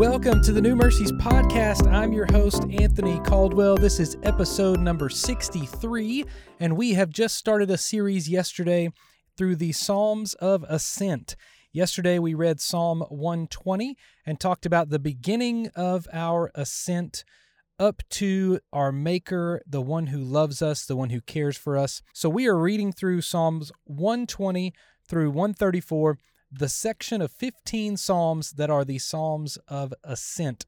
Welcome to the New Mercies Podcast. I'm your host, Anthony Caldwell. This is episode number 63, and we have just started a series yesterday through the Psalms of Ascent. Yesterday, we read Psalm 120 and talked about the beginning of our ascent up to our Maker, the one who loves us, the one who cares for us. So we are reading through Psalms 120 through 134 the section of 15 Psalms that are the Psalms of Ascent.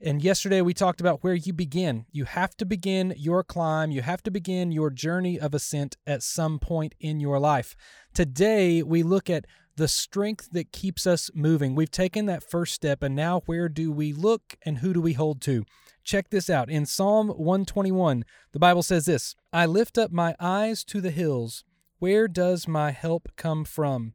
And yesterday we talked about where you begin. You have to begin your climb, you have to begin your journey of ascent at some point in your life. Today we look at the strength that keeps us moving. We've taken that first step, and now where do we look and who do we hold to? Check this out. In Psalm 121, the Bible says this I lift up my eyes to the hills. Where does my help come from?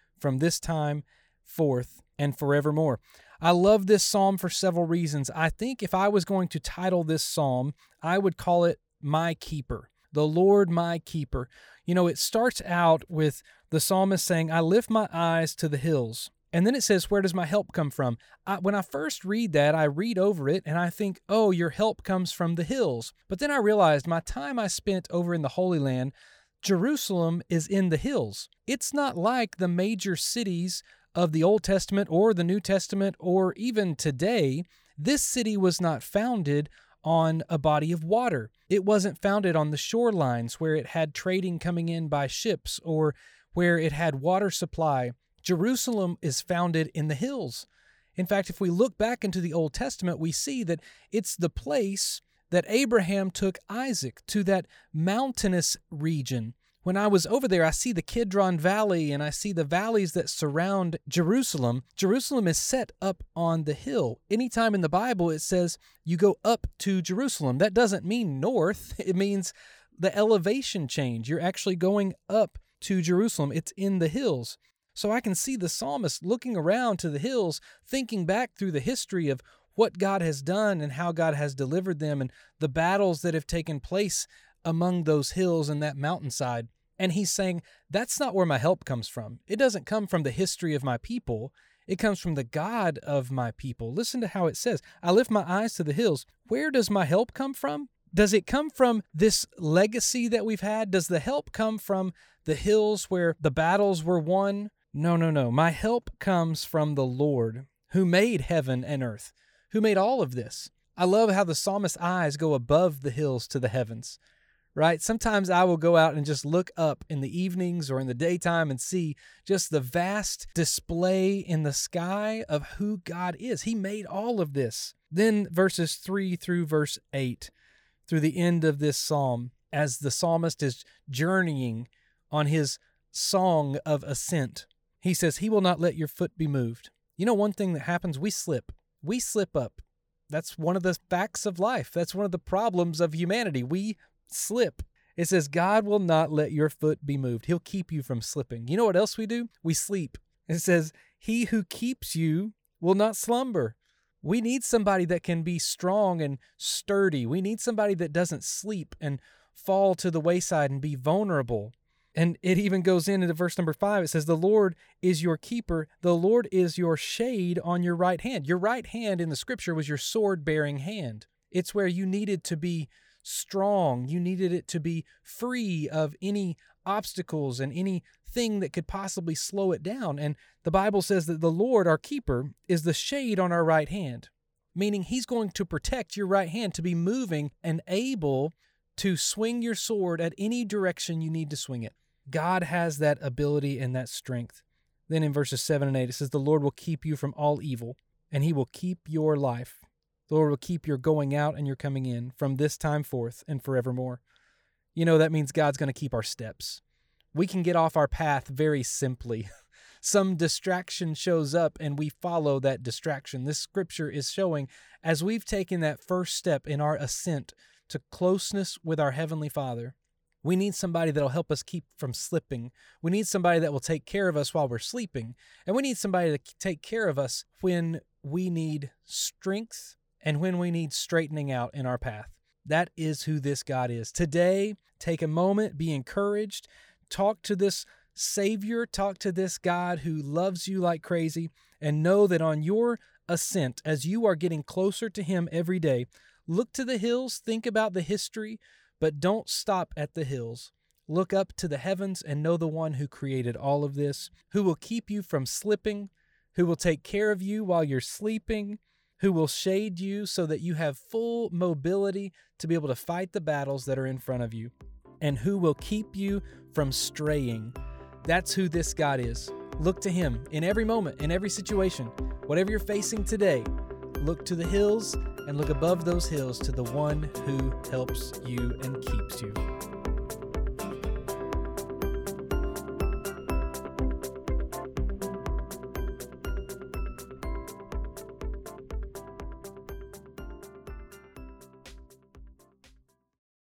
from this time forth and forevermore. I love this psalm for several reasons. I think if I was going to title this psalm, I would call it My Keeper, the Lord My Keeper. You know, it starts out with the psalmist saying, I lift my eyes to the hills. And then it says, Where does my help come from? I, when I first read that, I read over it and I think, Oh, your help comes from the hills. But then I realized my time I spent over in the Holy Land, Jerusalem is in the hills. It's not like the major cities of the Old Testament or the New Testament or even today. This city was not founded on a body of water. It wasn't founded on the shorelines where it had trading coming in by ships or where it had water supply. Jerusalem is founded in the hills. In fact, if we look back into the Old Testament, we see that it's the place that Abraham took Isaac to that mountainous region. When I was over there, I see the Kidron Valley and I see the valleys that surround Jerusalem. Jerusalem is set up on the hill. Anytime in the Bible it says you go up to Jerusalem, that doesn't mean north, it means the elevation change. You're actually going up to Jerusalem, it's in the hills. So I can see the psalmist looking around to the hills, thinking back through the history of what God has done and how God has delivered them and the battles that have taken place among those hills and that mountainside. And he's saying, that's not where my help comes from. It doesn't come from the history of my people. It comes from the God of my people. Listen to how it says I lift my eyes to the hills. Where does my help come from? Does it come from this legacy that we've had? Does the help come from the hills where the battles were won? No, no, no. My help comes from the Lord who made heaven and earth who made all of this. I love how the psalmist's eyes go above the hills to the heavens, right? Sometimes I will go out and just look up in the evenings or in the daytime and see just the vast display in the sky of who God is. He made all of this. Then verses 3 through verse 8, through the end of this psalm, as the psalmist is journeying on his song of ascent, he says, He will not let your foot be moved. You know, one thing that happens, we slip we slip up. That's one of the facts of life. That's one of the problems of humanity. We slip. It says, God will not let your foot be moved. He'll keep you from slipping. You know what else we do? We sleep. It says, He who keeps you will not slumber. We need somebody that can be strong and sturdy. We need somebody that doesn't sleep and fall to the wayside and be vulnerable. And it even goes into verse number five. It says, The Lord is your keeper. The Lord is your shade on your right hand. Your right hand in the scripture was your sword bearing hand. It's where you needed to be strong. You needed it to be free of any obstacles and anything that could possibly slow it down. And the Bible says that the Lord, our keeper, is the shade on our right hand, meaning he's going to protect your right hand to be moving and able to swing your sword at any direction you need to swing it. God has that ability and that strength. Then in verses 7 and 8, it says, The Lord will keep you from all evil, and he will keep your life. The Lord will keep your going out and your coming in from this time forth and forevermore. You know, that means God's going to keep our steps. We can get off our path very simply. some distraction shows up and we follow that distraction. This scripture is showing as we've taken that first step in our ascent to closeness with our Heavenly Father, we need somebody that'll help us keep from slipping. We need somebody that will take care of us while we're sleeping. And we need somebody to take care of us when we need strength and when we need straightening out in our path. That is who this God is. Today, take a moment, be encouraged, talk to this Savior, talk to this God who loves you like crazy, and know that on your ascent, as you are getting closer to Him every day, look to the hills, think about the history, but don't stop at the hills. Look up to the heavens and know the one who created all of this, who will keep you from slipping, who will take care of you while you're sleeping, who will shade you so that you have full mobility to be able to fight the battles that are in front of you, and who will keep you from straying. That's who this God is. Look to Him in every moment, in every situation. Whatever you're facing today, look to the hills and look above those hills to the one who helps you and keeps you.